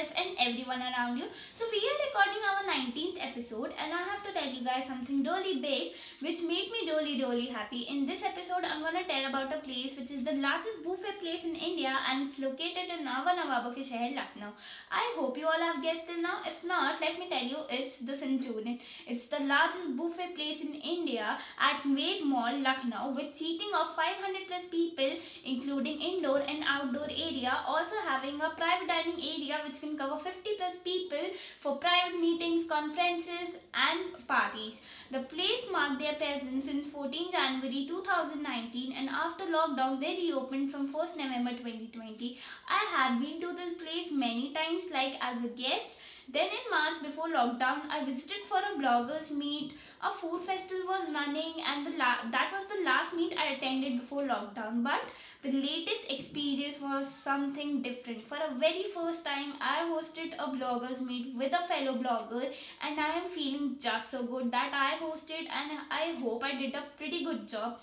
yourself and everyone around you. So we are recording our 19th episode and I have to tell you guys something really big which made me really really happy. In this episode I'm gonna tell about a place which is the largest buffet place in India and it's located in Nawa Nawabo ke Shahar Lucknow. I hope you all have guessed it now. If not, let me tell you it's the Centurion. It's the largest buffet place in India at Ved Mall, Lucknow with seating of 500 plus people including indoor and outdoor area also having a private dining area which can cover 50 plus people for private meetings conferences and parties. The place marked their presence since 14 january 2019 and after lockdown they reopened from 1st november 2020 i have been to this place many times like as a guest then in March before lockdown, I visited for a bloggers meet. A food festival was running and the that was the last meet I attended before lockdown. But the latest experience was something different. For a very first time, I hosted a bloggers meet with a fellow blogger and I am feeling just so good that I hosted and I hope I did a pretty good job.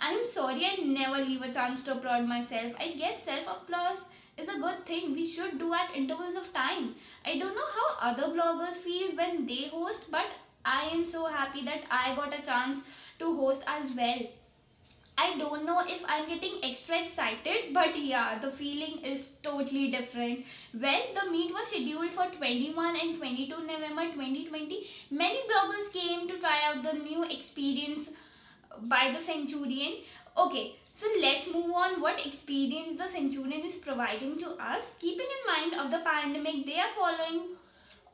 I'm sorry I never leave a chance to applaud myself. I guess self applause is a good thing we should do at intervals of time. I don't know how other bloggers feel when they host, but I am so happy that I got a chance to host as well. I don't know if I'm getting extra excited, but yeah, the feeling is totally different. Well, the meet was scheduled for 21 and 22 November 2020. Many bloggers came to try out the new experience by the Centurion. Okay, so let's move on what experience the Centurion is providing to us. Keeping in mind of the pandemic, they are following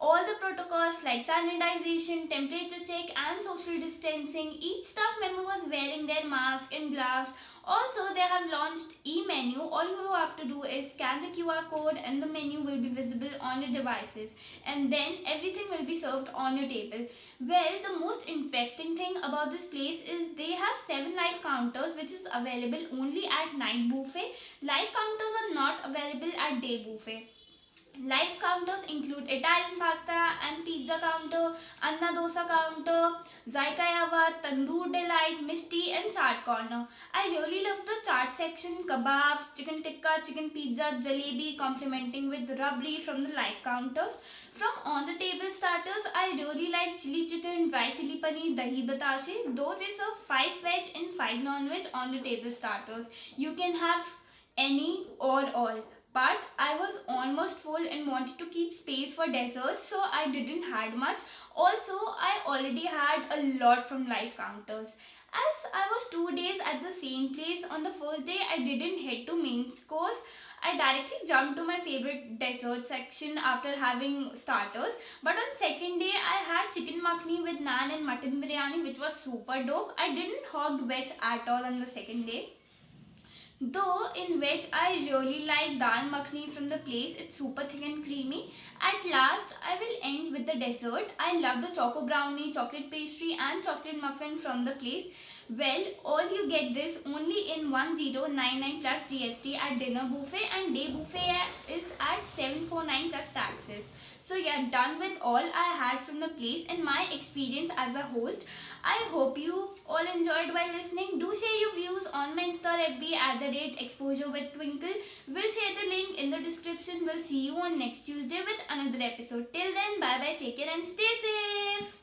all the protocols like sanitization, temperature check and social distancing. Each staff member was wearing their mask and gloves. Also, they have launched e-menu. All you have to do is scan the QR code and the menu will be visible on your devices. And then everything will be served on your table. Well, the most interesting thing about this place is they have 7 live counters which is available only at night buffet. Live counters are not available at day buffet. Live counters include Italian pasta and pizza counter, Anna dosa counter, Zaikayawa, Tandoor Delight, Misty and Chaat corner. I really love the chaat section, kebabs, chicken tikka, chicken pizza, jalebi complementing with rabri from the live counters. From on the table starters, I really like chili chicken, dry chili paneer, dahi batashe. Though they serve 5 veg and 5 non-veg on the table starters. You can have any or all but I was almost full and wanted to keep space for dessert so I didn't had much. Also I already had a lot from live counters. As I was two days at the same place on the first day I didn't head to main course. I directly jumped to my favorite dessert section after having starters. But on second day I had chicken makhni with naan and mutton biryani which was super dope. I didn't hog veg at all on the second day. Though in which I really like dal makhni from the place. It's super thick and creamy. At last I will end with the dessert. I love the choco brownie, chocolate pastry and chocolate muffin from the place. Well, all you get this only in 1099 plus GST at dinner buffet and day buffet is at 749 plus taxes. So yeah, done with all I had from the place and my experience as a host. I hope you all enjoyed while listening. Do share your views on my Insta FB at the rate exposure with Twinkle. We'll share the link in the description. We'll see you on next Tuesday with another episode. Till then, bye bye, take care and stay safe.